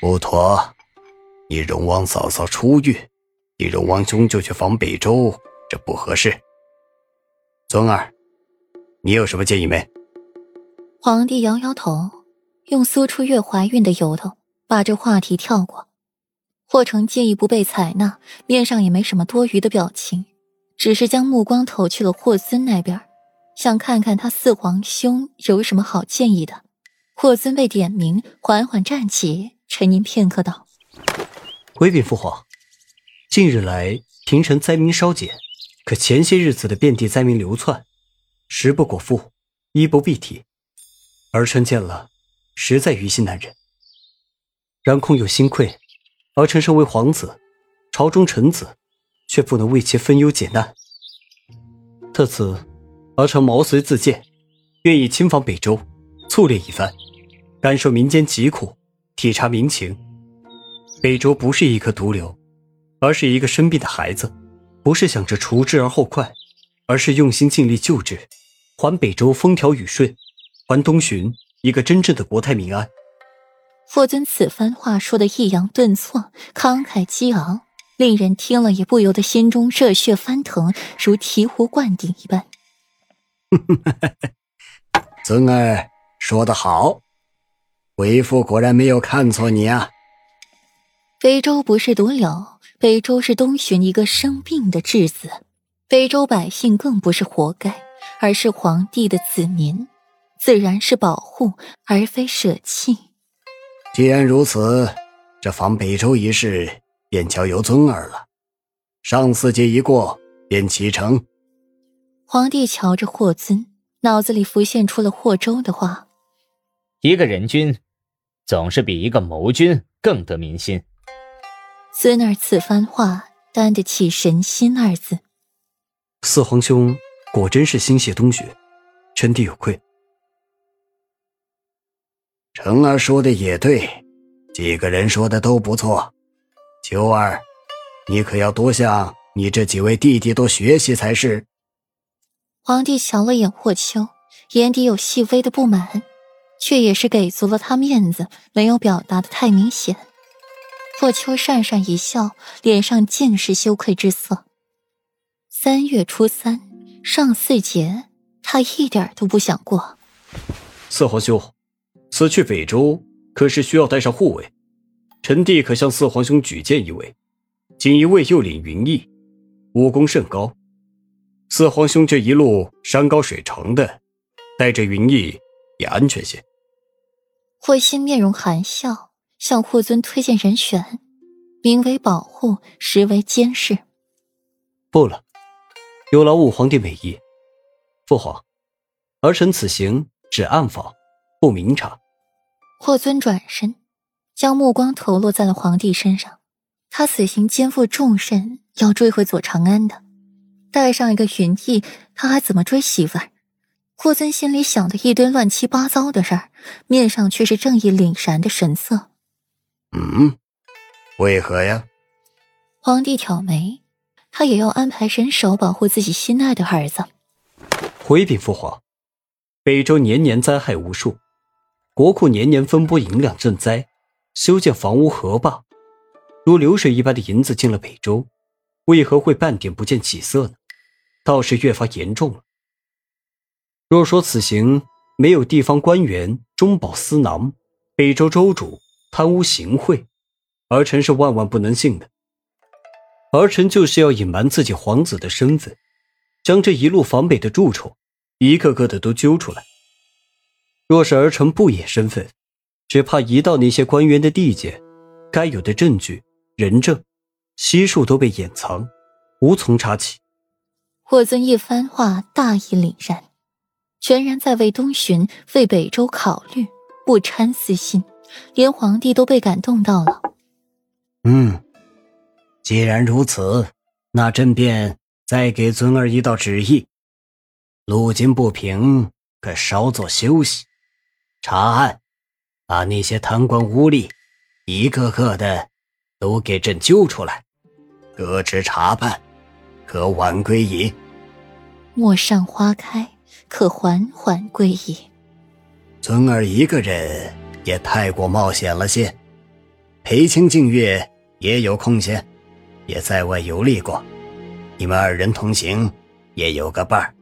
不妥，你荣王嫂嫂出狱，你荣王兄就去防北周，这不合适。尊儿，你有什么建议没？皇帝摇摇头，用苏初月怀孕的由头把这话题跳过。霍成建议不被采纳，面上也没什么多余的表情，只是将目光投去了霍尊那边，想看看他四皇兄有什么好建议的。霍尊被点名，缓缓站起，沉吟片刻道：“回禀父皇，近日来平城灾民稍减，可前些日子的遍地灾民流窜，食不果腹，衣不蔽体，儿臣见了，实在于心难忍。然空有心愧。”儿臣身为皇子，朝中臣子，却不能为其分忧解难。特此，儿臣毛遂自荐，愿意亲访北周，促练一番，感受民间疾苦，体察民情。北周不是一颗毒瘤，而是一个生病的孩子，不是想着除之而后快，而是用心尽力救治，还北周风调雨顺，还东巡一个真正的国泰民安。霍尊此番话说的抑扬顿挫，慷慨激昂，令人听了也不由得心中热血翻腾，如醍醐灌顶一般。尊爱说得好，为父果然没有看错你啊。北周不是毒瘤，北周是东巡一个生病的质子，北周百姓更不是活该，而是皇帝的子民，自然是保护而非舍弃。既然如此，这防北周一事便交由尊儿了。上巳节一过，便启程。皇帝瞧着霍尊，脑子里浮现出了霍州的话：“一个人君，总是比一个谋君更得民心。”孙儿此番话担得起“神心”二字。四皇兄果真是心系东巡，臣弟有愧。成儿说的也对，几个人说的都不错。秋儿，你可要多向你这几位弟弟多学习才是。皇帝瞧了眼霍秋，眼底有细微的不满，却也是给足了他面子，没有表达的太明显。霍秋讪讪一笑，脸上尽是羞愧之色。三月初三，上巳节，他一点都不想过。四皇兄。此去北周，可是需要带上护卫。臣弟可向四皇兄举荐一位，锦衣卫右领云逸，武功甚高。四皇兄这一路山高水长的，带着云逸也安全些。霍心面容含笑，向霍尊推荐人选，名为保护，实为监视。不了，有劳五皇帝美意。父皇，儿臣此行只暗访。不明察。霍尊转身，将目光投落在了皇帝身上。他此行肩负重任，要追回左长安的，带上一个云逸，他还怎么追媳妇儿？霍尊心里想的一堆乱七八糟的事儿，面上却是正义凛然的神色。嗯，为何呀？皇帝挑眉，他也要安排人手保护自己心爱的儿子。回禀父皇，北周年年灾害无数。国库年年分拨银两赈灾，修建房屋河坝，如流水一般的银子进了北周，为何会半点不见起色呢？倒是越发严重了。若说此行没有地方官员中饱私囊，北周州主贪污行贿，儿臣是万万不能信的。儿臣就是要隐瞒自己皇子的身份，将这一路防北的蛀虫，一个个的都揪出来。若是儿臣不掩身份，只怕一到那些官员的地界，该有的证据、人证，悉数都被掩藏，无从查起。霍尊一番话，大义凛然，全然在为东巡、为北周考虑，不掺私心，连皇帝都被感动到了。嗯，既然如此，那朕便再给尊儿一道旨意：路经不平，可稍作休息。查案，把那些贪官污吏一个个的都给朕揪出来，革职查办，可晚归矣。陌上花开，可缓缓归矣。尊儿一个人也太过冒险了些。裴清静月也有空闲，也在外游历过。你们二人同行，也有个伴儿。